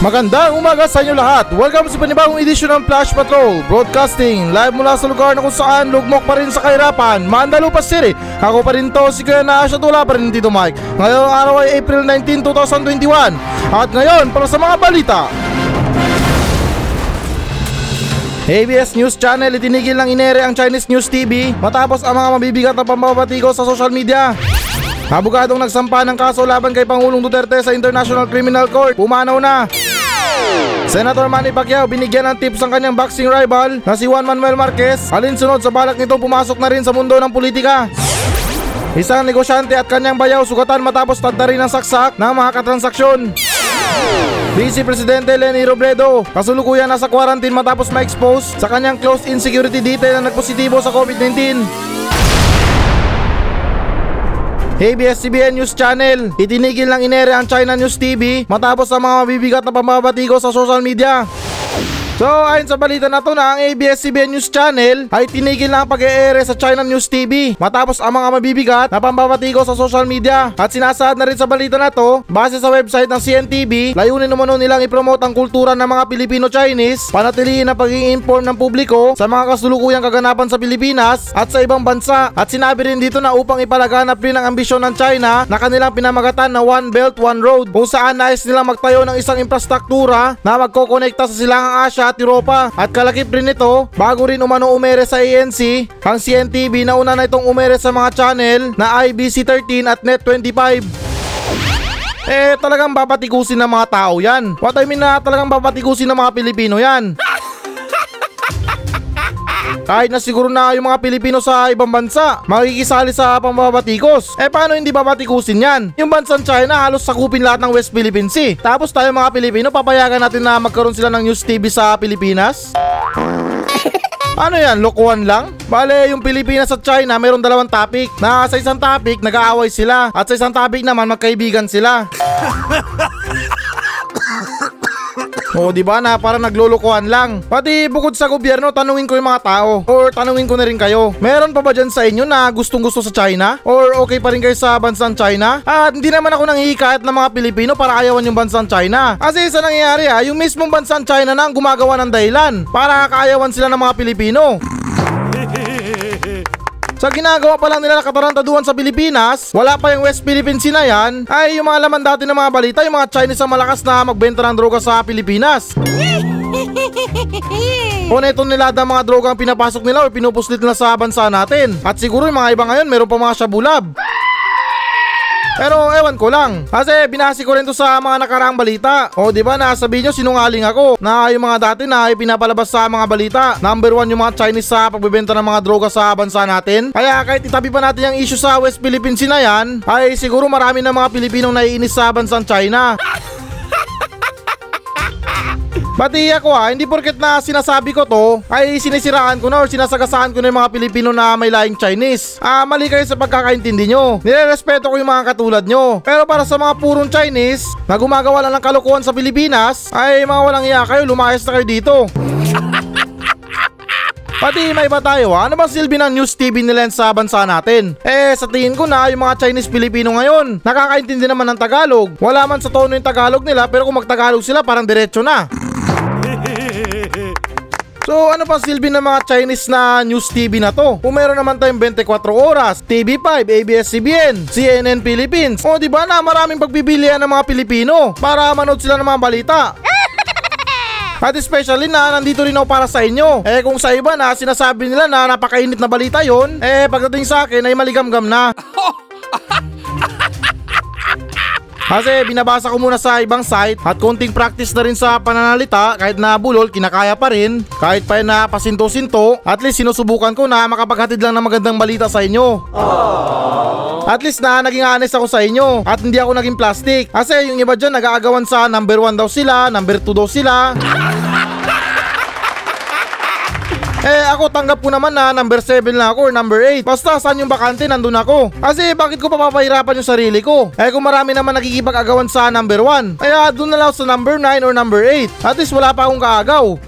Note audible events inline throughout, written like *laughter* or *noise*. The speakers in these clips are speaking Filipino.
Magandang umaga sa inyo lahat. Welcome sa panibagong edisyon ng Flash Patrol Broadcasting live mula sa lugar na kung saan lugmok pa rin sa kahirapan, Mandalupa City. Ako pa rin to, si Kuya Nash at wala pa rin dito Mike. Ngayong araw ay April 19, 2021. At ngayon, para sa mga balita. ABS News Channel itinigil ng inere ang Chinese News TV matapos ang mga mabibigat na pambabatigo sa social media. Abogadong nagsampa ng kaso laban kay Pangulong Duterte sa International Criminal Court pumanaw na. Senator Manny Pacquiao binigyan ng tips ang kanyang boxing rival na si Juan Manuel Marquez alinsunod sa balak nitong pumasok na rin sa mundo ng politika. Isang negosyante at kanyang bayaw sugatan matapos tadtarin ng saksak ng mga katransaksyon. Vice Presidente Lenny Robredo kasulukuyan nasa quarantine matapos ma-expose sa kanyang close-in security detail na nagpositibo sa COVID-19. ABS-CBN News Channel, itinigil ng inere ang China News TV matapos ang mga mabibigat na pambabatigo sa social media. So ayon sa balita na to na ang ABS-CBN News Channel ay tinigil na ang pag-eere sa China News TV matapos ang mga mabibigat na pambabatigo sa social media. At sinasaad na rin sa balita na to, base sa website ng CNTV, layunin naman nilang ipromote ang kultura ng mga Pilipino-Chinese, panatilihin ang pagiging inform ng publiko sa mga kasulukuyang kaganapan sa Pilipinas at sa ibang bansa. At sinabi rin dito na upang ipalaganap rin ang ambisyon ng China na kanilang pinamagatan na One Belt, One Road kung saan nais nilang magtayo ng isang infrastruktura na magkokonekta sa silangang Asya at Europa. At kalakip rin ito, bago rin umano umere sa ANC, ang CNTV na una na itong umere sa mga channel na IBC13 at Net25. Eh talagang babatikusin ng mga tao yan. What I mean na talagang babatikusin ng mga Pilipino yan. Kahit na siguro na yung mga Pilipino sa ibang bansa makikisali sa pambabatikos. Eh paano hindi babatikusin yan? Yung bansang China halos sakupin lahat ng West Philippine Sea. Tapos tayo mga Pilipino papayagan natin na magkaroon sila ng news TV sa Pilipinas? *laughs* Ano yan, lokohan lang? Bale, yung Pilipinas at China mayroong dalawang topic na sa isang topic nag-aaway sila at sa isang topic naman magkaibigan sila. *laughs* O di ba na parang naglulukuhan lang. Pati bukod sa gobyerno, tanungin ko yung mga tao. Or tanungin ko na rin kayo. Meron pa ba dyan sa inyo na gustong gusto sa China? Or okay pa rin kayo sa bansang China? At hindi naman ako nanghihikayat ng mga Pilipino para ayawan yung bansang China. Kasi sa nangyayari ha, yung mismong bansang China na ang gumagawa ng dahilan para kaayawan sila ng mga Pilipino. Sa ginagawa pa lang nila na katarantaduhan sa Pilipinas, wala pa yung West Philippine Sea na yan, ay yung mga laman dati ng mga balita, yung mga Chinese ang malakas na magbenta ng droga sa Pilipinas. *laughs* o neto nila ang mga droga ang pinapasok nila o pinupuslit nila sa bansa natin. At siguro yung mga iba ngayon, meron pa mga shabulab. Pero ewan ko lang. Kasi binasi ko rin to sa mga nakaraang balita. O di ba nasabihin nyo sinungaling ako na yung mga dati na pinapalabas sa mga balita. Number one yung mga Chinese sa pagbebenta ng mga droga sa bansa natin. Kaya kahit itabi pa natin yung issue sa West Philippine Sea na yan, ay siguro marami na mga Pilipinong naiinis sa bansang China. Pati ako ha, hindi porket na sinasabi ko to, ay sinisiraan ko na or sinasagasaan ko na yung mga Pilipino na may laing Chinese. Ah, mali kayo sa pagkakaintindi nyo. Nirerespeto ko yung mga katulad nyo. Pero para sa mga purong Chinese, na gumagawa lang ng kalokohan sa Pilipinas, ay mga walang iya kayo, lumayas na kayo dito. Pati may iba tayo ha? Ano bang silbi ng news TV nila sa bansa natin? Eh sa tingin ko na yung mga Chinese Pilipino ngayon Nakakaintindi naman ng Tagalog Wala man sa tono yung Tagalog nila pero kung magtagalog sila parang diretso na *laughs* So ano pang silbi ng mga Chinese na news TV na to? Kung meron naman tayong 24 oras, TV5, ABS-CBN, CNN Philippines. O di ba na maraming pagbibilihan ng mga Pilipino para manood sila ng mga balita. At especially na nandito rin ako para sa inyo. Eh kung sa iba na sinasabi nila na napakainit na balita yon, eh pagdating sa akin ay maligamgam na. *laughs* Kasi binabasa ko muna sa ibang site at konting practice na rin sa pananalita kahit na bulol kinakaya pa rin. Kahit pa na pasinto-sinto, at least sinusubukan ko na makapaghatid lang ng magandang balita sa inyo. At least na naging honest ako sa inyo at hindi ako naging plastic. Kasi yung iba dyan nag-aagawan sa number 1 daw sila, number 2 daw sila. Eh ako tanggap ko naman na number 7 lang ako or number 8. Basta saan yung bakante nandun ako. Kasi bakit ko papapahirapan yung sarili ko? Eh kung marami naman nakikipag-agawan sa number 1. Kaya doon na lang sa number 9 or number 8. At least wala pa akong kaagaw.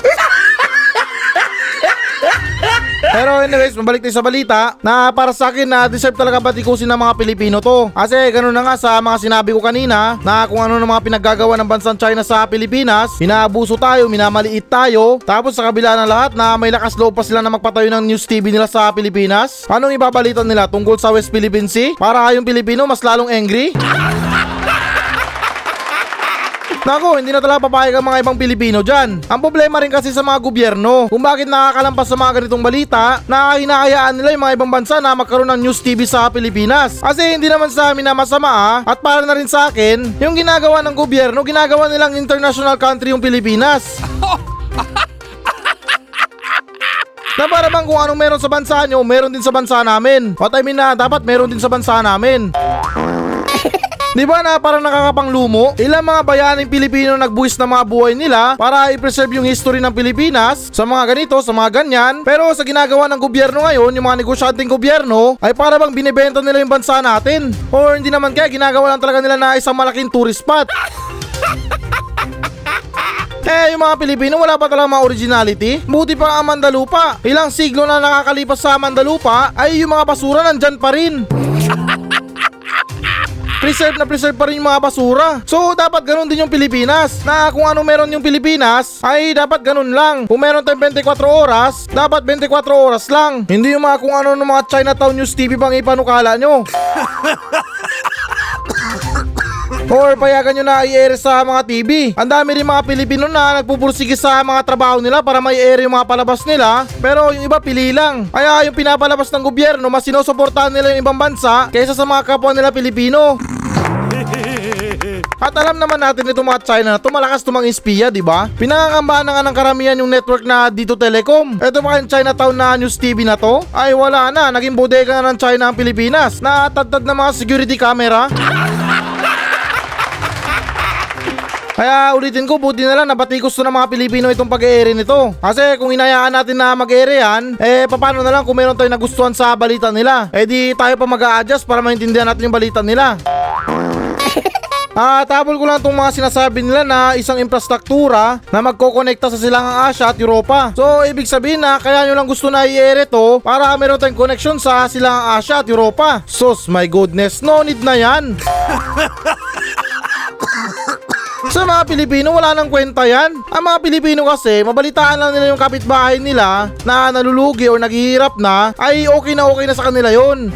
Pero anyways, mabalik tayo sa balita na para sa akin na deserve talaga batikusin ng mga Pilipino to. Kasi ganun na nga sa mga sinabi ko kanina na kung ano ng mga pinaggagawa ng bansang China sa Pilipinas, pinaabuso tayo, minamaliit tayo, tapos sa kabila ng lahat na may lakas loob pa sila na magpatayo ng news TV nila sa Pilipinas. Anong ibabalitan nila tungkol sa West Philippine Sea? Para yung Pilipino mas lalong angry? Nako, hindi na talaga papayag ang mga ibang Pilipino dyan. Ang problema rin kasi sa mga gobyerno, kung bakit nakakalampas sa mga ganitong balita na hinahayaan nila yung mga ibang bansa na magkaroon ng news TV sa Pilipinas. Kasi hindi naman sa amin na masama ah, at para na rin sa akin, yung ginagawa ng gobyerno, ginagawa nilang international country yung Pilipinas. *laughs* Na para bang kung anong meron sa bansa nyo, meron din sa bansa namin. What I mean na dapat meron din sa bansa namin. Di ba na parang nakakapanglumo? Ilang mga bayaning Pilipino nagbuwis ng mga buhay nila para i-preserve yung history ng Pilipinas sa mga ganito, sa mga ganyan. Pero sa ginagawa ng gobyerno ngayon, yung mga negosyanteng gobyerno, ay para bang binibenta nila yung bansa natin. Or hindi naman kaya ginagawa lang talaga nila na isang malaking tourist spot. *laughs* Eh, yung mga Pilipino wala pa talaga mga originality. Buti pa ang Mandalupa. Ilang siglo na nakakalipas sa Mandalupa, ay yung mga basura nandyan pa rin. Preserve na preserve pa rin yung mga basura. So, dapat ganun din yung Pilipinas. Na kung ano meron yung Pilipinas, ay dapat ganun lang. Kung meron tayong 24 oras, dapat 24 oras lang. Hindi yung mga kung ano ng mga Chinatown News TV pang ipanukala nyo. *laughs* Or payagan nyo na i-air sa mga TV. Ang dami rin mga Pilipino na nagpupursige sa mga trabaho nila para may air yung mga palabas nila. Pero yung iba pili lang. Kaya yung pinapalabas ng gobyerno, mas sinusuportahan nila yung ibang bansa kaysa sa mga kapwa nila Pilipino. *laughs* At alam naman natin itong mga China na tumalakas tumang espiya, di ba? Pinangangambahan na nga ng karamihan yung network na dito Telecom. Ito pa yung Chinatown na news TV na to? Ay wala na, naging bodega na ng China ang Pilipinas. Nakatagtad na mga security camera. *laughs* Kaya ulitin ko, buti na lang nabati gusto ng mga Pilipino itong pag-e nito. Kasi kung inayaan natin na mag-e yan, eh paano na lang kung meron tayong nagustuhan sa balita nila? Eh di tayo pa mag-a-adjust para maintindihan natin yung balita nila. *laughs* Ah, tabol ko lang itong mga sinasabi nila na isang infrastruktura na magkokonekta sa silangang Asya at Europa. So, ibig sabihin na kaya nyo lang gusto na i-air ito para meron tayong connection sa silangang Asya at Europa. Sus, my goodness, no need na yan. *laughs* Sa mga Pilipino, wala nang kwenta yan. Ang mga Pilipino kasi, mabalitaan lang nila yung kapitbahay nila na nalulugi o naghihirap na, ay okay na okay na sa kanila yon.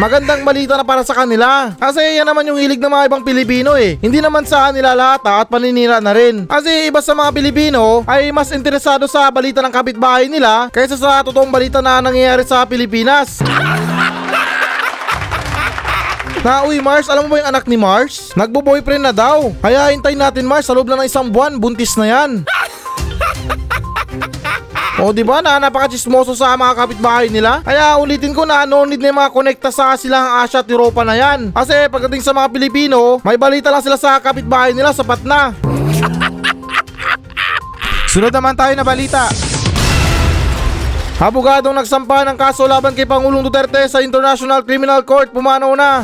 Magandang balita na para sa kanila. Kasi yan naman yung hilig ng mga ibang Pilipino eh. Hindi naman sa kanila lahat ah, at paninira na rin. Kasi iba sa mga Pilipino ay mas interesado sa balita ng kapitbahay nila kaysa sa totoong balita na nangyayari sa Pilipinas. *laughs* Na uy Mars, alam mo ba yung anak ni Mars? Nagbo-boyfriend na daw. Kaya hintayin natin Mars, sa loob lang ng isang buwan, buntis na yan. *laughs* O di ba na napaka-chismoso sa mga kapitbahay nila? Kaya ulitin ko na no need na mga konekta sa silang Asia at Europa na yan. Kasi pagdating sa mga Pilipino, may balita lang sila sa kapitbahay nila sapat na. *laughs* Sunod naman tayo na balita. Abogadong nagsampa ng kaso laban kay Pangulong Duterte sa International Criminal Court pumanaw na.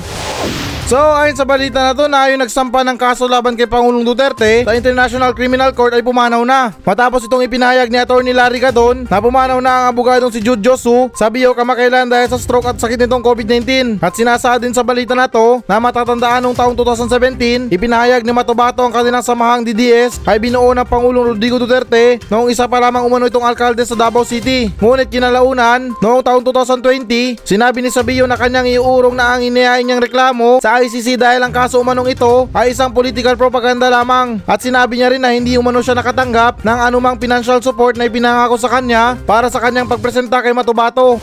So ayon sa balita na to na yung nagsampa ng kaso laban kay Pangulong Duterte sa International Criminal Court ay pumanaw na. Matapos itong ipinahayag ni Atty. Larry Gadon na pumanaw na ang abogadong si Jude Josu sa biyo kamakailan dahil sa stroke at sakit nitong COVID-19. At sinasa din sa balita na to na matatandaan noong taong 2017 ipinahayag ni Matobato ang kanilang samahang DDS ay binuo ng Pangulong Rodrigo Duterte noong isa pa lamang umano itong alkalde sa Davao City. Ngunit kinalaunan noong taong 2020 sinabi ni Sabio na kanyang iurong na ang inihain niyang reklamo sa ICC dahil ang kaso umanong ito ay isang political propaganda lamang at sinabi niya rin na hindi umano siya nakatanggap ng anumang financial support na ipinangako sa kanya para sa kanyang pagpresenta kay Matubato.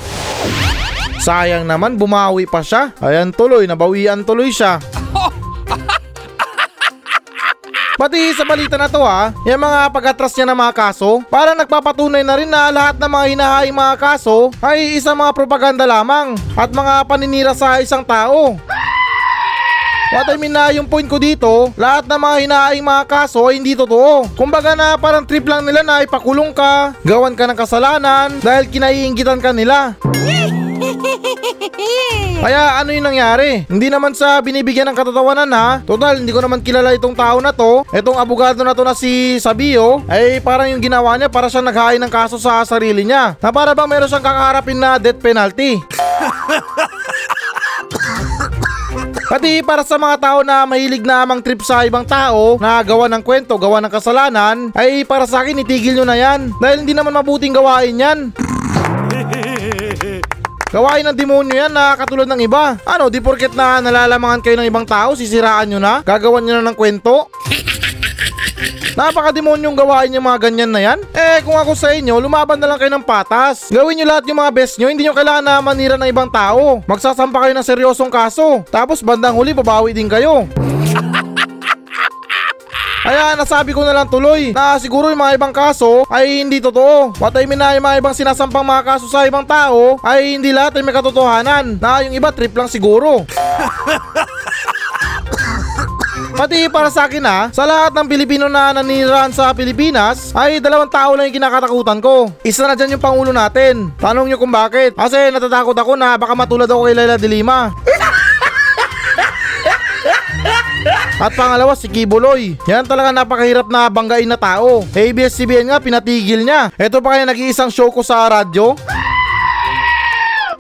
Sayang naman bumawi pa siya. Ayan tuloy, nabawian tuloy siya. *laughs* Pati sa balita na to ha, yung mga pag-atras niya ng mga kaso, parang nagpapatunay na rin na lahat ng mga hinahaing mga kaso ay isang mga propaganda lamang at mga paninira sa isang tao. What I mean na yung point ko dito, lahat ng mga hinahaing mga kaso ay hindi totoo. Kumbaga na parang trip lang nila na ipakulong ka, gawan ka ng kasalanan dahil kinaiinggitan ka nila. *laughs* Kaya ano yung nangyari? Hindi naman sa binibigyan ng katatawanan ha. Total, hindi ko naman kilala itong tao na to. Itong abogado na to na si Sabio, ay parang yung ginawa niya para siyang naghain ng kaso sa sarili niya. Na para bang meron siyang kakaharapin na death penalty. *laughs* Pati para sa mga tao na mahilig na amang trip sa ibang tao na gawa ng kwento, gawa ng kasalanan, ay para sa akin itigil nyo na yan. Dahil hindi naman mabuting gawain yan. *laughs* Gawain ng demonyo yan na katulad ng iba. Ano, di porket na nalalamangan kayo ng ibang tao, sisiraan nyo na? Gagawan nyo na ng kwento? Napaka-demonyong gawain yung mga ganyan na yan. Eh, kung ako sa inyo, lumaban na lang kayo ng patas. Gawin nyo lahat yung mga best nyo, hindi nyo kailangan na manira ng ibang tao. Magsasampa kayo ng seryosong kaso. Tapos bandang huli, babawi din kayo. *laughs* Kaya nasabi ko na lang tuloy na siguro yung mga ibang kaso ay hindi totoo. What I mean na yung mga ibang sinasampang mga kaso sa ibang tao ay hindi lahat ay may katotohanan. Na yung iba trip lang siguro. *laughs* Pati para sa akin ha, sa lahat ng Pilipino na nanirahan sa Pilipinas, ay dalawang tao lang yung kinakatakutan ko. Isa na dyan yung pangulo natin. Tanong nyo kung bakit. Kasi natatakot ako na baka matulad ako kay Laila de Lima. At pangalawa si Kibuloy. Yan talaga napakahirap na banggain na tao. ABS-CBN nga pinatigil niya. Ito pa kaya nag-iisang show ko sa radyo?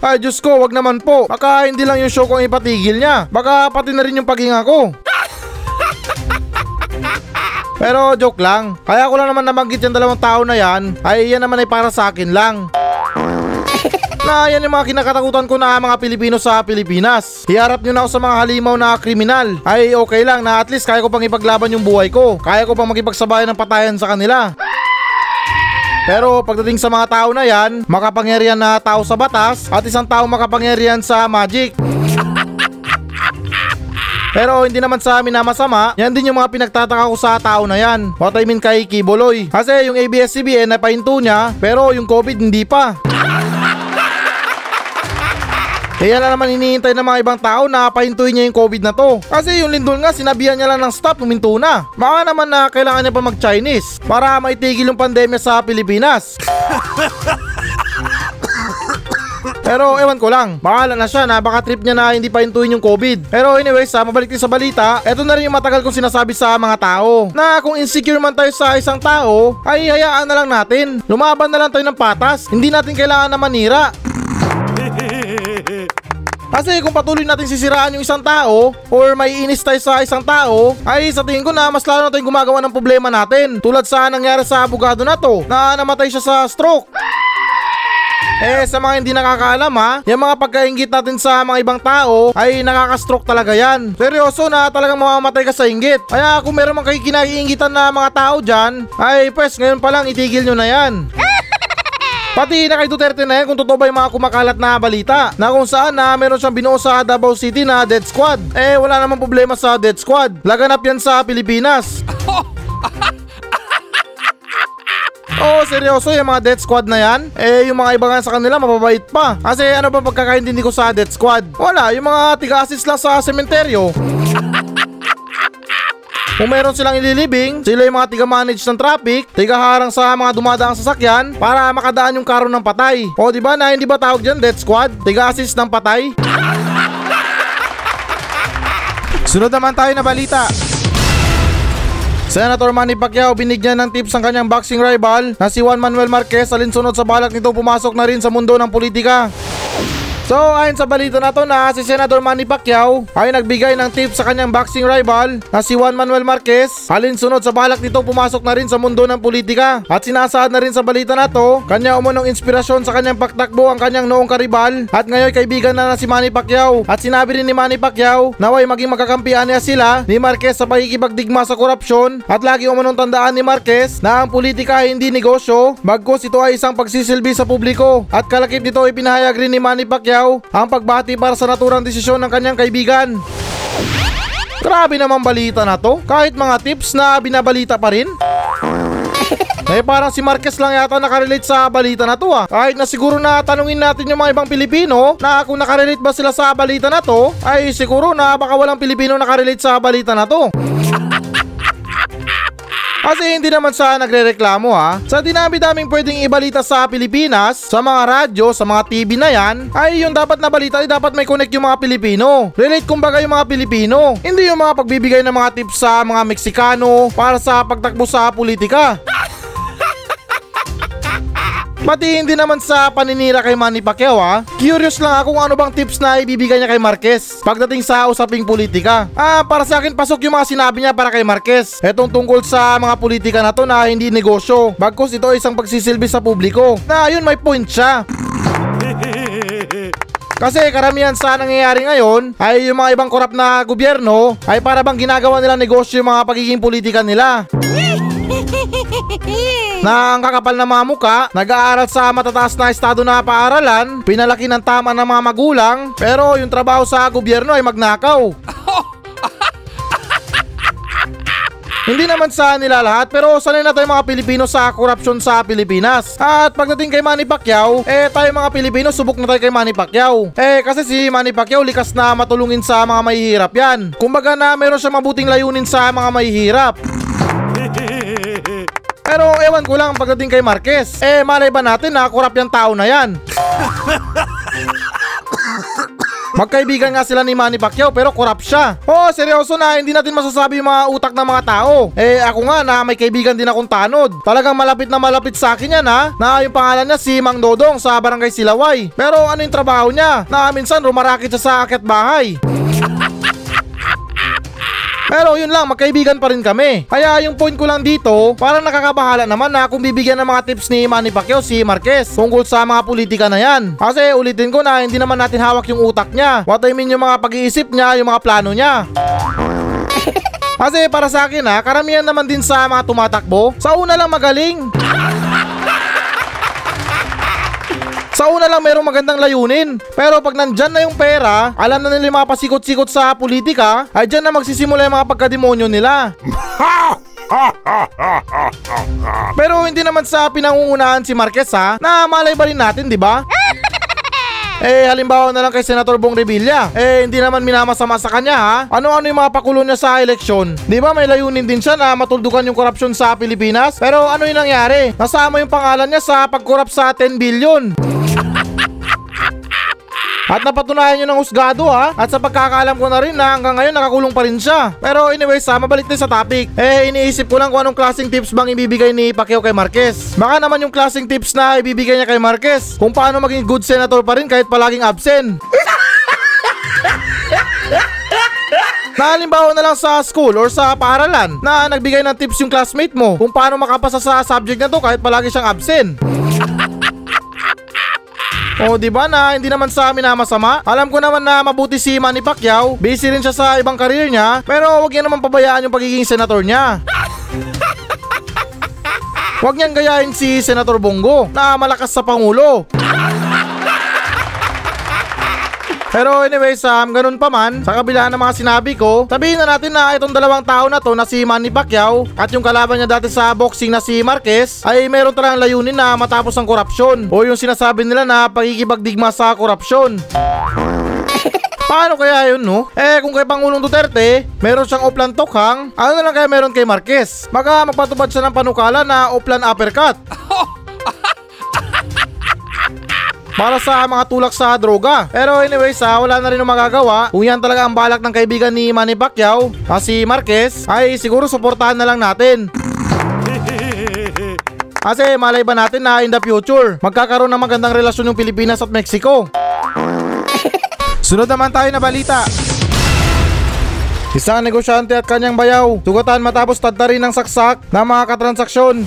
Ay Diyos ko, wag naman po. Baka hindi lang yung show ko ang ipatigil niya. Baka pati na rin yung paghinga ko. Pero joke lang. Kaya ko lang naman nabanggit yung dalawang tao na yan, ay yan naman ay para sa akin lang. *laughs* na yan yung mga kinakatakutan ko na mga Pilipino sa Pilipinas. Hiharap nyo na ako sa mga halimaw na kriminal. Ay okay lang na at least kaya ko pang ipaglaban yung buhay ko. Kaya ko pang makipagsabayan ng patayan sa kanila. Pero pagdating sa mga tao na yan, makapangyarihan na tao sa batas at isang tao makapangyarihan sa magic. Pero hindi naman sa amin na masama, yan din yung mga pinagtataka ko sa tao na yan. What I mean kay Kiboloy. Kasi yung ABS-CBN na pahinto niya, pero yung COVID hindi pa. *laughs* Kaya na naman hinihintay ng mga ibang tao na pahintuin niya yung COVID na to. Kasi yung lindol nga sinabihan niya lang ng stop huminto na. Baka naman na kailangan niya pa mag-Chinese para maitigil yung pandemya sa Pilipinas. *laughs* Pero ewan ko lang, bahala na siya na baka trip niya na hindi pa hintuin yung COVID. Pero anyways, sa mabalik din sa balita, eto na rin yung matagal kong sinasabi sa mga tao. Na kung insecure man tayo sa isang tao, ay hayaan na lang natin. Lumaban na lang tayo ng patas. Hindi natin kailangan na manira. *laughs* Kasi kung patuloy natin sisiraan yung isang tao or may inis tayo sa isang tao, ay sa tingin ko na mas lalo na tayong gumagawa ng problema natin. Tulad sa nangyari sa abogado na to, na namatay siya sa stroke. Eh sa mga hindi nakakaalam ha, yung mga pagkaingit natin sa mga ibang tao ay nakaka-stroke talaga yan. Seryoso na talagang mamamatay ka sa inggit. Kaya kung meron man kayo na mga tao dyan, ay pwes ngayon pa lang itigil nyo na yan. *laughs* Pati na kay Duterte na yan kung totoo ba yung mga kumakalat na balita na kung saan na meron siyang binuo sa Davao City na dead squad. Eh wala namang problema sa dead squad. Laganap yan sa Pilipinas. *laughs* Oo, oh, seryoso yung mga death squad na yan. Eh, yung mga iba nga sa kanila mababait pa. Kasi ano ba pagkakaintindi ko sa death squad? Wala, yung mga tiga-assist lang sa sementeryo. *laughs* Kung meron silang ililibing, sila yung mga tiga-manage ng traffic, tiga-harang sa mga dumadaang sasakyan para makadaan yung karo ng patay. O di ba na hindi ba tawag dyan death squad? Tiga-assist ng patay? *laughs* Sunod naman tayo na balita. Senator Manny Pacquiao binigyan ng tips ang kanyang boxing rival na si Juan Manuel Marquez alinsunod sa balak nito pumasok na rin sa mundo ng politika. So ayon sa balita na to na si Senador Manny Pacquiao ay nagbigay ng tips sa kanyang boxing rival na si Juan Manuel Marquez. Alinsunod sa balak nito pumasok na rin sa mundo ng politika. At sinasaad na rin sa balita na to, kanya umunong inspirasyon sa kanyang pagtakbo ang kanyang noong karibal. At ngayon kaibigan na na si Manny Pacquiao. At sinabi rin ni Manny Pacquiao na way maging magkakampihan niya sila ni Marquez sa pakikipagdigma sa korupsyon. At lagi umunong tandaan ni Marquez na ang politika ay hindi negosyo. Bagkus ito ay isang pagsisilbi sa publiko. At kalakip nito ay pinahayag rin ni Manny Pacquiao ang pagbati para sa naturang desisyon ng kanyang kaibigan. Grabe naman balita na to, kahit mga tips na binabalita pa rin. Eh parang si Marquez lang yata nakarelate sa balita na to ah. Kahit na siguro na tanungin natin yung mga ibang Pilipino na kung nakarelate ba sila sa balita na to, ay siguro na baka walang Pilipino nakarelate sa balita na to. Kasi hindi naman sa nagrereklamo ha. Sa dinami-daming pwedeng ibalita sa Pilipinas, sa mga radyo, sa mga TV na yan, ay yung dapat na balita ay dapat may connect yung mga Pilipino. Relate kumbaga yung mga Pilipino. Hindi yung mga pagbibigay ng mga tips sa mga Meksikano para sa pagtakbo sa politika. Pati hindi naman sa paninira kay Manny Pacquiao ha. Curious lang ako kung ano bang tips na ibibigay niya kay Marquez pagdating sa usaping politika. Ah, para sa akin pasok yung mga sinabi niya para kay Marquez. Etong tungkol sa mga politika na to na hindi negosyo. Bagkus ito isang pagsisilbi sa publiko. Na yun may point siya. Kasi karamihan sa nangyayari ngayon ay yung mga ibang korap na gobyerno ay para bang ginagawa nila negosyo yung mga pagiging politika nila. na *laughs* ang kakapal na mga muka, nag-aaral sa matataas na estado na paaralan, pinalaki ng tama ng mga magulang, pero yung trabaho sa gobyerno ay magnakaw. *laughs* Hindi naman sa nila lahat pero sanay na tayo mga Pilipino sa korupsyon sa Pilipinas. At pagdating kay Manny Pacquiao, eh tayo mga Pilipino subok na tayo kay Manny Pacquiao. Eh kasi si Manny Pacquiao likas na matulungin sa mga mahihirap yan. Kumbaga na meron siya mabuting layunin sa mga mahihirap. Pero ewan ko lang pagdating kay Marquez. Eh malay ba natin na kurap yung tao na yan? *laughs* Magkaibigan nga sila ni Manny Pacquiao pero korap siya. Oo, seryoso na, hindi natin masasabi yung mga utak ng mga tao. Eh ako nga na may kaibigan din akong tanod. Talagang malapit na malapit sa akin yan ha. Na yung pangalan niya si Mang Dodong sa Barangay Silaway. Pero ano yung trabaho niya? Na minsan rumarakit siya sa akit bahay. Pero yun lang, magkaibigan pa rin kami. Kaya yung point ko lang dito, parang nakakabahala naman na kung bibigyan ng mga tips ni Manny Pacquiao si Marquez tungkol sa mga politika na yan. Kasi ulitin ko na hindi naman natin hawak yung utak niya. What I mean yung mga pag-iisip niya, yung mga plano niya. *laughs* Kasi para sa akin ha, karamihan naman din sa mga tumatakbo, sa una lang magaling. Sa una lang merong magandang layunin. Pero pag nandyan na yung pera, alam na nila yung mga pasikot-sikot sa politika, ay dyan na magsisimula yung mga pagkademonyo nila. *laughs* Pero hindi naman sa pinangungunahan si Marquez ha, na malay ba rin natin, di ba? *laughs* Eh, halimbawa na lang kay Senator Bong Revilla. Eh, hindi naman minamasama sa kanya ha. Ano-ano yung mga pakulo niya sa eleksyon? Di ba may layunin din siya na matuldukan yung korupsyon sa Pilipinas? Pero ano yung nangyari? Nasama yung pangalan niya sa pagkorap sa 10 billion. At napatunayan nyo ng husgado ha. At sa pagkakaalam ko na rin na hanggang ngayon nakakulong pa rin siya. Pero anyways ha, mabalik din sa topic. Eh iniisip ko lang kung anong klaseng tips bang ibibigay ni Pacquiao kay Marquez. Baka naman yung klaseng tips na ibibigay niya kay Marquez. Kung paano maging good senator pa rin kahit palaging absent. Na halimbawa na lang sa school or sa paaralan na nagbigay ng tips yung classmate mo kung paano makapasa sa subject na to kahit palagi siyang absent. O di ba na hindi naman sa amin na masama? Alam ko naman na mabuti si Manny Pacquiao. Busy rin siya sa ibang career niya, pero wag niya naman pabayaan yung pagiging senator niya. *laughs* Huwag niyang gayahin si Senator Bongo na malakas sa Pangulo. Pero anyways, um, ganun pa man, sa kabila ng mga sinabi ko, sabihin na natin na itong dalawang tao na to na si Manny Pacquiao at yung kalaban niya dati sa boxing na si Marquez ay meron talagang layunin na matapos ang korupsyon o yung sinasabi nila na pagkikipagdigma sa korupsyon. Paano kaya yun, no? Eh, kung kay Pangulong Duterte, meron siyang oplan tokhang, ano na lang kaya meron kay Marquez? Baka magpatubad siya ng panukala na oplan uppercut. *laughs* para sa mga tulak sa droga. Pero anyways, ha, wala na rin magagawa. Kung yan talaga ang balak ng kaibigan ni Manny Pacquiao, ha, si Marquez, ay siguro suportahan na lang natin. *laughs* Kasi malay ba natin na in the future, magkakaroon ng magandang relasyon yung Pilipinas at Mexico. *laughs* Sunod naman tayo na balita. Isang negosyante at kanyang bayaw, sugatan matapos tadtarin ng saksak ng mga katransaksyon.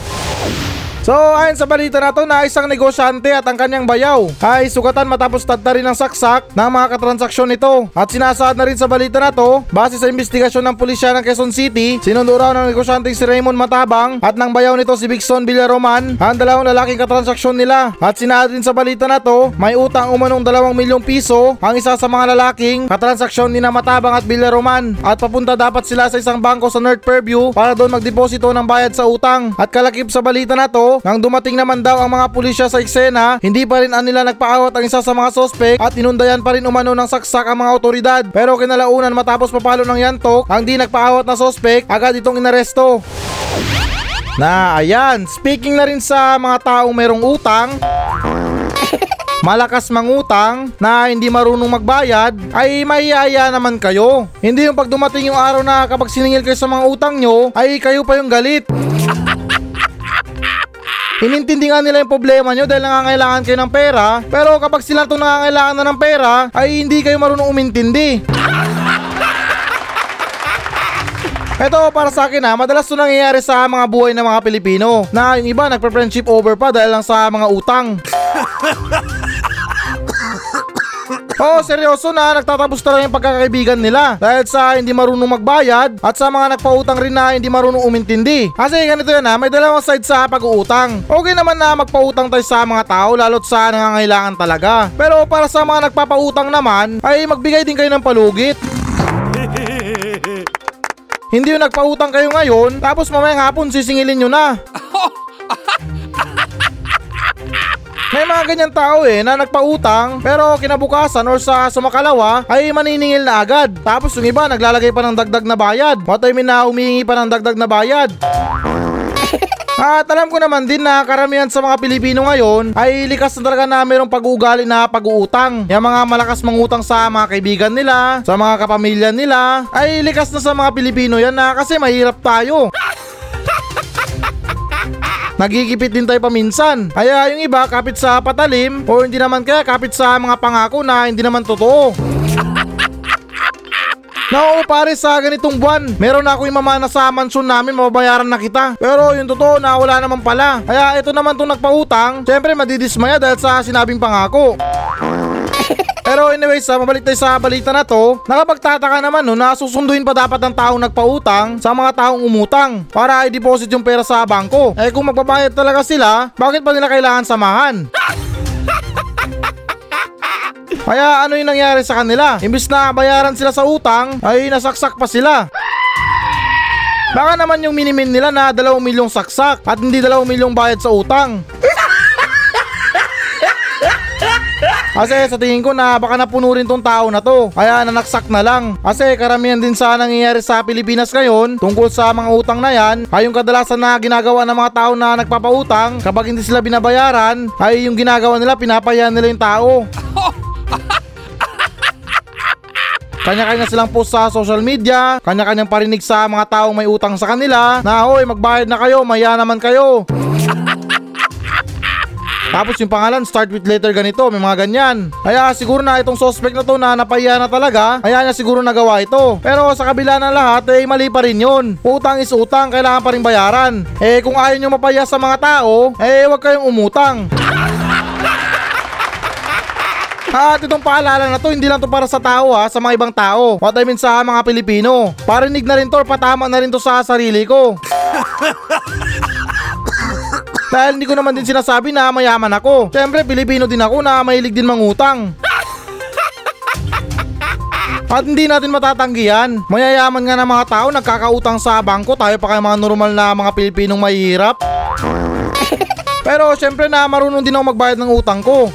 So ayon sa balita na to na isang negosyante at ang kanyang bayaw ay sugatan matapos tadtarin ng saksak ng mga katransaksyon nito. At sinasaad na rin sa balita na to, base sa investigasyon ng pulisya ng Quezon City, sinundo raw ng negosyante si Raymond Matabang at ng bayaw nito si Bigson Villaroman ang dalawang lalaking katransaksyon nila. At sinaad din sa balita na to, may utang umanong dalawang milyong piso ang isa sa mga lalaking katransaksyon ni Matabang at Villaroman at papunta dapat sila sa isang bangko sa North Fairview para doon magdeposito ng bayad sa utang. At kalakip sa balita na to, nang dumating naman daw ang mga pulisya sa eksena, hindi pa rin anila nagpaawat ang isa sa mga sospek at inundayan pa rin umano ng saksak ang mga otoridad. Pero kinalaunan matapos papalo ng yantok, ang di nagpaawat na sospek, agad itong inaresto. Na ayan, speaking na rin sa mga taong merong utang, *laughs* malakas mangutang na hindi marunong magbayad ay mahiyaya naman kayo. Hindi yung pag dumating yung araw na kapag siningil kayo sa mga utang nyo ay kayo pa yung galit. *laughs* Inintindi nga nila yung problema nyo dahil nangangailangan kayo ng pera pero kapag sila itong nangangailangan na ng pera ay hindi kayo marunong umintindi. Ito para sa akin ha, madalas ito nangyayari sa mga buhay ng mga Pilipino na yung iba nagpa-friendship over pa dahil lang sa mga utang. *laughs* Oo, seryoso na, nagtatapos talaga yung pagkakaibigan nila dahil sa hindi marunong magbayad at sa mga nagpautang rin na hindi marunong umintindi. Kasi ganito yan ha, may dalawang side sa pag-uutang. Okay naman na magpautang tayo sa mga tao lalo't sa nangangailangan talaga. Pero para sa mga nagpapautang naman, ay magbigay din kayo ng palugit. *laughs* Hindi yung nagpautang kayo ngayon, tapos mamayang hapon sisingilin nyo na. *laughs* May mga ganyan tao eh na nagpautang pero kinabukasan or sa sumakalawa ay maniningil na agad. Tapos yung iba naglalagay pa ng dagdag na bayad. What I mean na humihingi pa ng dagdag na bayad. At alam ko naman din na karamihan sa mga Pilipino ngayon ay likas na talaga na mayroong pag-uugali na pag-uutang. Yung mga malakas mangutang sa mga kaibigan nila, sa mga kapamilya nila, ay likas na sa mga Pilipino yan na kasi mahirap tayo. Nagigipit din tayo paminsan. Kaya yung iba kapit sa patalim o hindi naman kaya kapit sa mga pangako na hindi naman totoo. *laughs* Nako pare sa ganitong buwan, meron na ako imamana sa mansyon namin, mababayaran na kita. Pero yung totoo na wala naman pala. Kaya ito naman itong nagpautang, syempre madidismaya dahil sa sinabing pangako. Pero anyways, sa mabalik tayo sa balita na to, nakapagtataka naman no na susunduin pa dapat ng taong nagpautang sa mga taong umutang para i-deposit yung pera sa bangko. Eh kung magbabayad talaga sila, bakit pa nila kailangan samahan? *laughs* Kaya ano yung nangyari sa kanila? Imbis na bayaran sila sa utang, ay nasaksak pa sila. Baka naman yung minimin nila na 2 milyong saksak at hindi 2 milyong bayad sa utang. Kasi sa tingin ko na baka napuno rin tong tao na to. Kaya nanaksak na lang. Kasi karamihan din sa nangyayari sa Pilipinas ngayon tungkol sa mga utang na yan ay yung kadalasan na ginagawa ng mga tao na nagpapautang kapag hindi sila binabayaran ay yung ginagawa nila pinapayahan nila yung tao. Kanya-kanya silang post sa social media, kanya-kanyang parinig sa mga taong may utang sa kanila na hoy magbayad na kayo, maya naman kayo. Tapos yung pangalan, start with letter ganito, may mga ganyan. Kaya siguro na itong suspect na to na napahiya na talaga, kaya niya siguro nagawa ito. Pero sa kabila ng lahat, eh mali pa rin yun. Utang is utang, kailangan pa rin bayaran. Eh kung ayaw nyo mapahiya sa mga tao, eh huwag kayong umutang. *laughs* At itong paalala na to, hindi lang to para sa tao ha, sa mga ibang tao. What I mean sa mga Pilipino. Parinig na rin to, patama na rin to sa sarili ko. *laughs* Dahil hindi ko naman din sinasabi na mayaman ako. Siyempre, Pilipino din ako na mahilig din mangutang. At hindi natin matatanggihan. Mayayaman nga ng mga tao nagkakautang sa bangko. Tayo pa kayo mga normal na mga Pilipinong mahihirap. Pero syempre na marunong din ako magbayad ng utang ko.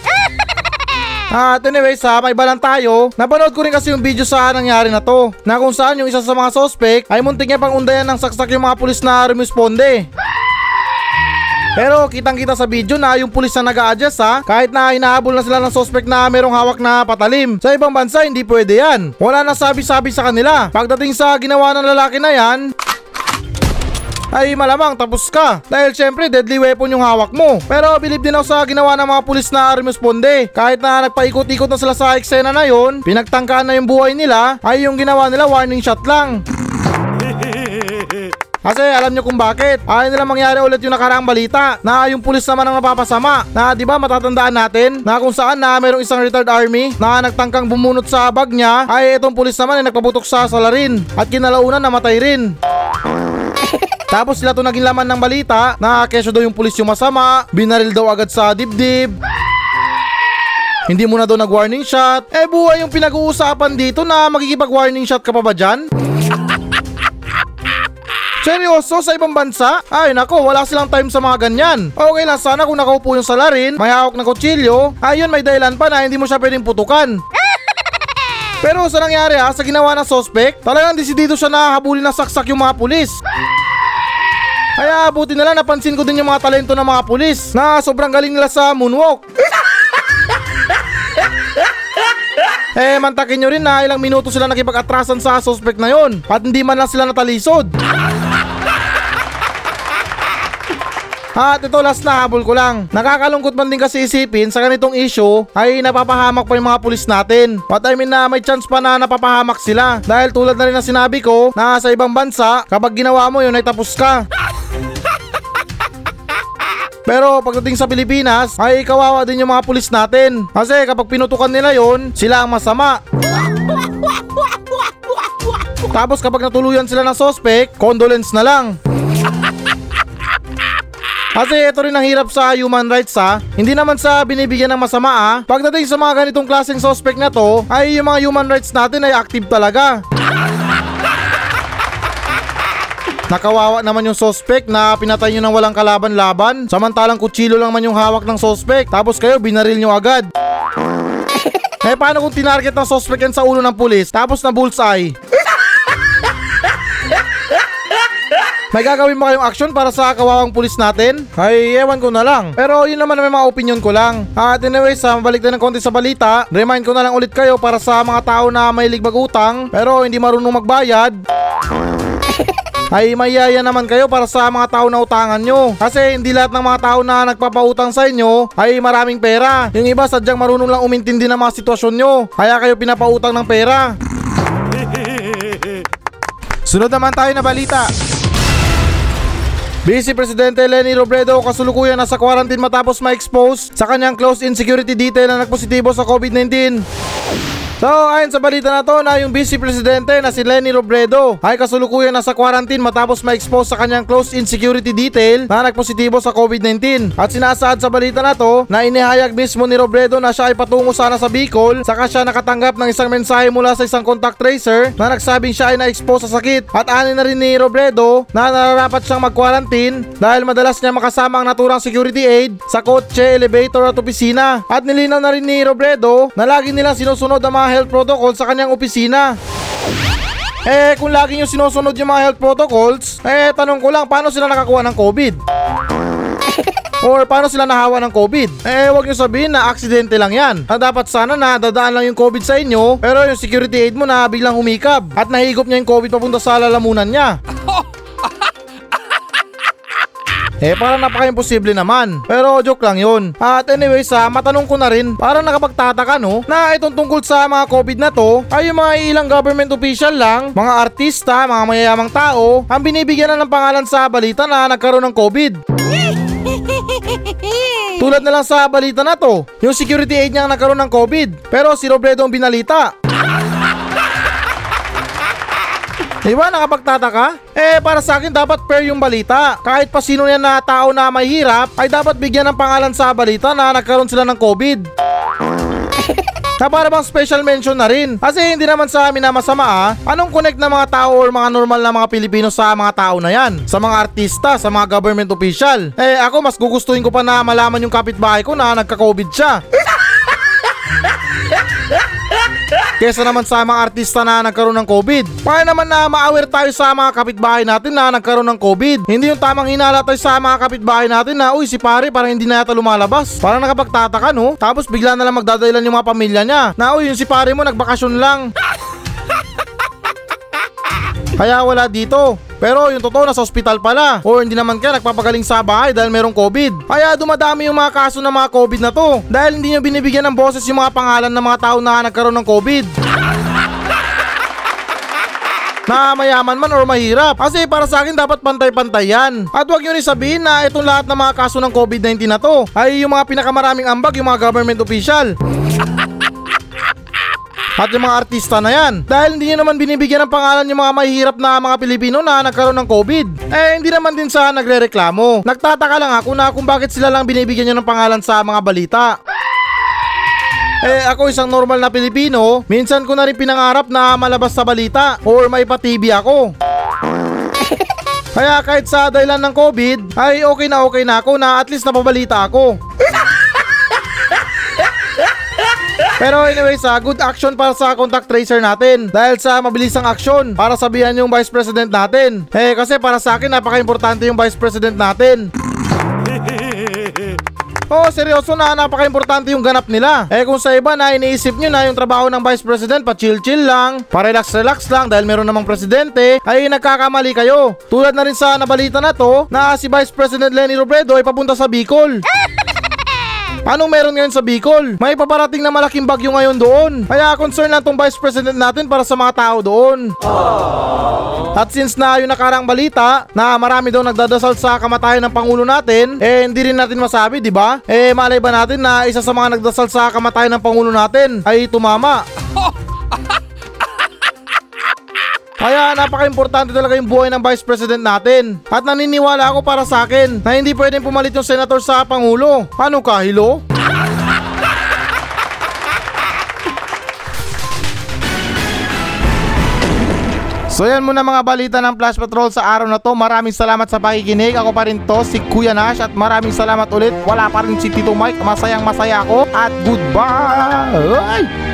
At anyways ha, may iba lang tayo. Napanood ko rin kasi yung video sa nangyari na to. Na kung saan yung isa sa mga suspect ay muntik niya pang undayan ng saksak yung mga pulis na rumisponde. Pero kitang kita sa video na yung pulis na nag-a-adjust ha, kahit na hinahabol na sila ng suspect na merong hawak na patalim. Sa ibang bansa hindi pwede yan. Wala na sabi-sabi sa kanila. Pagdating sa ginawa ng lalaki na yan, ay malamang tapos ka. Dahil syempre deadly weapon yung hawak mo. Pero bilib din ako sa ginawa ng mga pulis na responde. Kahit na nagpaikot-ikot na sila sa eksena na yon, pinagtangkaan na yung buhay nila, ay yung ginawa nila warning shot lang. Kasi alam nyo kung bakit. Ayaw nila mangyari ulit yung nakaraang balita na yung pulis naman ang napapasama. Na di ba matatandaan natin na kung saan na merong isang retired army na nagtangkang bumunot sa bag niya ay itong pulis naman ay nagpabutok sa salarin at kinalaunan namatay rin. *laughs* Tapos sila to naging laman ng balita na kesyo daw yung pulis yung masama, binaril daw agad sa dibdib. Hindi mo na daw nag-warning shot. Eh buhay yung pinag-uusapan dito na magkikipag-warning shot ka pa ba dyan? Seryoso sa ibang bansa? Ay nako, wala silang time sa mga ganyan. Okay lang sana kung nakaupo yung salarin, may hawak na kutsilyo, ayun may dahilan pa na hindi mo siya pwedeng putukan. *laughs* Pero sa nangyari ha, sa ginawa ng suspect, talagang desidido siya na habulin na saksak yung mga pulis. Kaya buti na lang napansin ko din yung mga talento ng mga pulis na sobrang galing nila sa moonwalk. *laughs* Eh, mantakin nyo rin na ilang minuto sila nakipag-atrasan sa suspect na yon at hindi man lang sila natalisod. At ito last na habol ko lang. Nakakalungkot man din kasi isipin sa ganitong issue ay napapahamak pa yung mga pulis natin. What I mean na may chance pa na napapahamak sila. Dahil tulad na rin na sinabi ko na sa ibang bansa kapag ginawa mo yun ay tapos ka. *laughs* Pero pagdating sa Pilipinas, ay kawawa din yung mga pulis natin. Kasi kapag pinutukan nila yon, sila ang masama. *laughs* Tapos kapag natuluyan sila ng suspect, condolence na lang. Kasi ito rin ang hirap sa human rights ha. Hindi naman sa binibigyan ng masama ha. Pagdating sa mga ganitong klaseng suspect na to, ay yung mga human rights natin ay active talaga. Nakawawa naman yung suspect na pinatay nyo ng walang kalaban-laban Samantalang kutsilo lang man yung hawak ng suspect Tapos kayo binaril nyo agad *laughs* Eh paano kung tinarget ng suspect yan sa ulo ng pulis Tapos na bullseye May gagawin ba kayong action para sa kawawang pulis natin? Ay, ewan ko na lang. Pero yun naman may mga opinion ko lang. At anyways, sa mabalik na ng konti sa balita, remind ko na lang ulit kayo para sa mga tao na may ligbag utang pero hindi marunong magbayad *laughs* ay mayaya naman kayo para sa mga tao na utangan nyo. Kasi hindi lahat ng mga tao na nagpapautang sa inyo ay maraming pera. Yung iba sadyang marunong lang umintindi ng mga sitwasyon nyo. Kaya kayo pinapautang ng pera. *laughs* Sunod naman tayo na balita. Vice Presidente Lenny Robredo kasulukuyang nasa quarantine matapos ma-expose sa kanyang close in security detail na nagpositibo sa COVID-19. So, ayon sa balita na to na yung Vice Presidente na si Lenny Robredo ay kasulukuyang nasa quarantine matapos ma-expose sa kanyang close in security detail na nagpositibo sa COVID-19. At sinasaad sa balita na to na inihayag mismo ni Robredo na siya ay patungo sana sa Bicol saka siya nakatanggap ng isang mensahe mula sa isang contact tracer na nagsabing siya ay na-expose sa sakit. At ani na rin ni Robredo na nararapat siyang mag-quarantine dahil madalas niya makasama ang naturang security aid sa kotse, elevator at opisina. At nilinaw na rin ni Robredo na lagi nilang sinusunod ang mga health protocol sa kanyang opisina. Eh, kung lagi nyo sinusunod yung mga health protocols, eh, tanong ko lang, paano sila nakakuha ng COVID? Or paano sila nahawa ng COVID? Eh, wag nyo sabihin na aksidente lang yan. Na dapat sana na dadaan lang yung COVID sa inyo, pero yung security aid mo na biglang humikab at nahigop niya yung COVID papunta sa lalamunan niya. *laughs* Eh parang napaka-imposible naman. Pero joke lang yun. At anyway sa matanong ko na rin, parang nakapagtataka no, na itong tungkol sa mga COVID na to, ay yung mga ilang government official lang, mga artista, mga mayayamang tao, ang binibigyan na ng pangalan sa balita na nagkaroon ng COVID. *laughs* Tulad na lang sa balita na to, yung security aid niya ang nagkaroon ng COVID, pero si Robredo ang binalita. Di ba nakapagtataka? Eh para sa akin dapat fair yung balita. Kahit pa sino yan na tao na may hirap ay dapat bigyan ng pangalan sa balita na nagkaroon sila ng COVID. Na para bang special mention na rin. Kasi hindi naman sa amin na masama ah. Anong connect na mga tao or mga normal na mga Pilipino sa mga tao na yan? Sa mga artista, sa mga government official. Eh ako mas gugustuhin ko pa na malaman yung kapitbahay ko na nagka-COVID siya. Kesa naman sa mga artista na nagkaroon ng COVID. Para naman na ma-aware tayo sa mga kapitbahay natin na nagkaroon ng COVID. Hindi yung tamang hinala tayo sa mga kapitbahay natin na uy si pare parang hindi na yata lumalabas. Parang nakapagtataka no? Tapos bigla na lang magdadailan yung mga pamilya niya. Na uy yung si pare mo nagbakasyon lang. Kaya wala dito. Pero yung totoo nasa ospital pala. O hindi naman kaya nagpapagaling sa bahay dahil merong COVID. Kaya dumadami yung mga kaso ng mga COVID na to. Dahil hindi nyo binibigyan ng boses yung mga pangalan ng mga tao na nagkaroon ng COVID. *laughs* na mayaman man or mahirap. Kasi para sa akin dapat pantay-pantay yan. At huwag nyo rin sabihin na itong lahat ng mga kaso ng COVID-19 na to ay yung mga pinakamaraming ambag yung mga government official. *laughs* At yung mga artista na yan. Dahil hindi nyo naman binibigyan ng pangalan yung mga mahihirap na mga Pilipino na nagkaroon ng COVID. Eh hindi naman din sa nagre-reklamo. Nagtataka lang ako na kung bakit sila lang binibigyan nyo ng pangalan sa mga balita. Eh ako isang normal na Pilipino, minsan ko na rin pinangarap na malabas sa balita or may pa-TV ako. Kaya kahit sa dahilan ng COVID, ay okay na okay na ako na at least napabalita ako. Pero anyways, ah, good action para sa contact tracer natin dahil sa mabilisang aksyon para sabihan yung Vice President natin. Eh kasi para sa akin napaka-importante yung Vice President natin. *laughs* Oh, seryoso na, napaka-importante yung ganap nila. Eh kung sa iba na iniisip nyo na yung trabaho ng Vice President pa chill-chill lang, pa relax-relax lang dahil meron namang presidente, ay nagkakamali kayo. Tulad na rin sa nabalita na to na si Vice President Lenny Robredo ay papunta sa Bicol. Anong meron ngayon sa Bicol? May paparating na malaking bagyo ngayon doon. Kaya concern lang tong Vice President natin para sa mga tao doon. At since na yung nakarang balita na marami daw nagdadasal sa kamatayan ng Pangulo natin, eh hindi rin natin masabi, di ba? Eh malay ba natin na isa sa mga nagdasal sa kamatayan ng Pangulo natin ay tumama? *laughs* Kaya napaka-importante talaga yung buhay ng Vice President natin. At naniniwala ako para sa akin na hindi pwedeng pumalit yung senator sa Pangulo. Paano ka, Hilo? *laughs* So yan muna mga balita ng Flash Patrol sa araw na to. Maraming salamat sa pakikinig. Ako pa rin to, si Kuya Nash. At maraming salamat ulit. Wala pa rin si Tito Mike. Masayang masaya ako. At goodbye!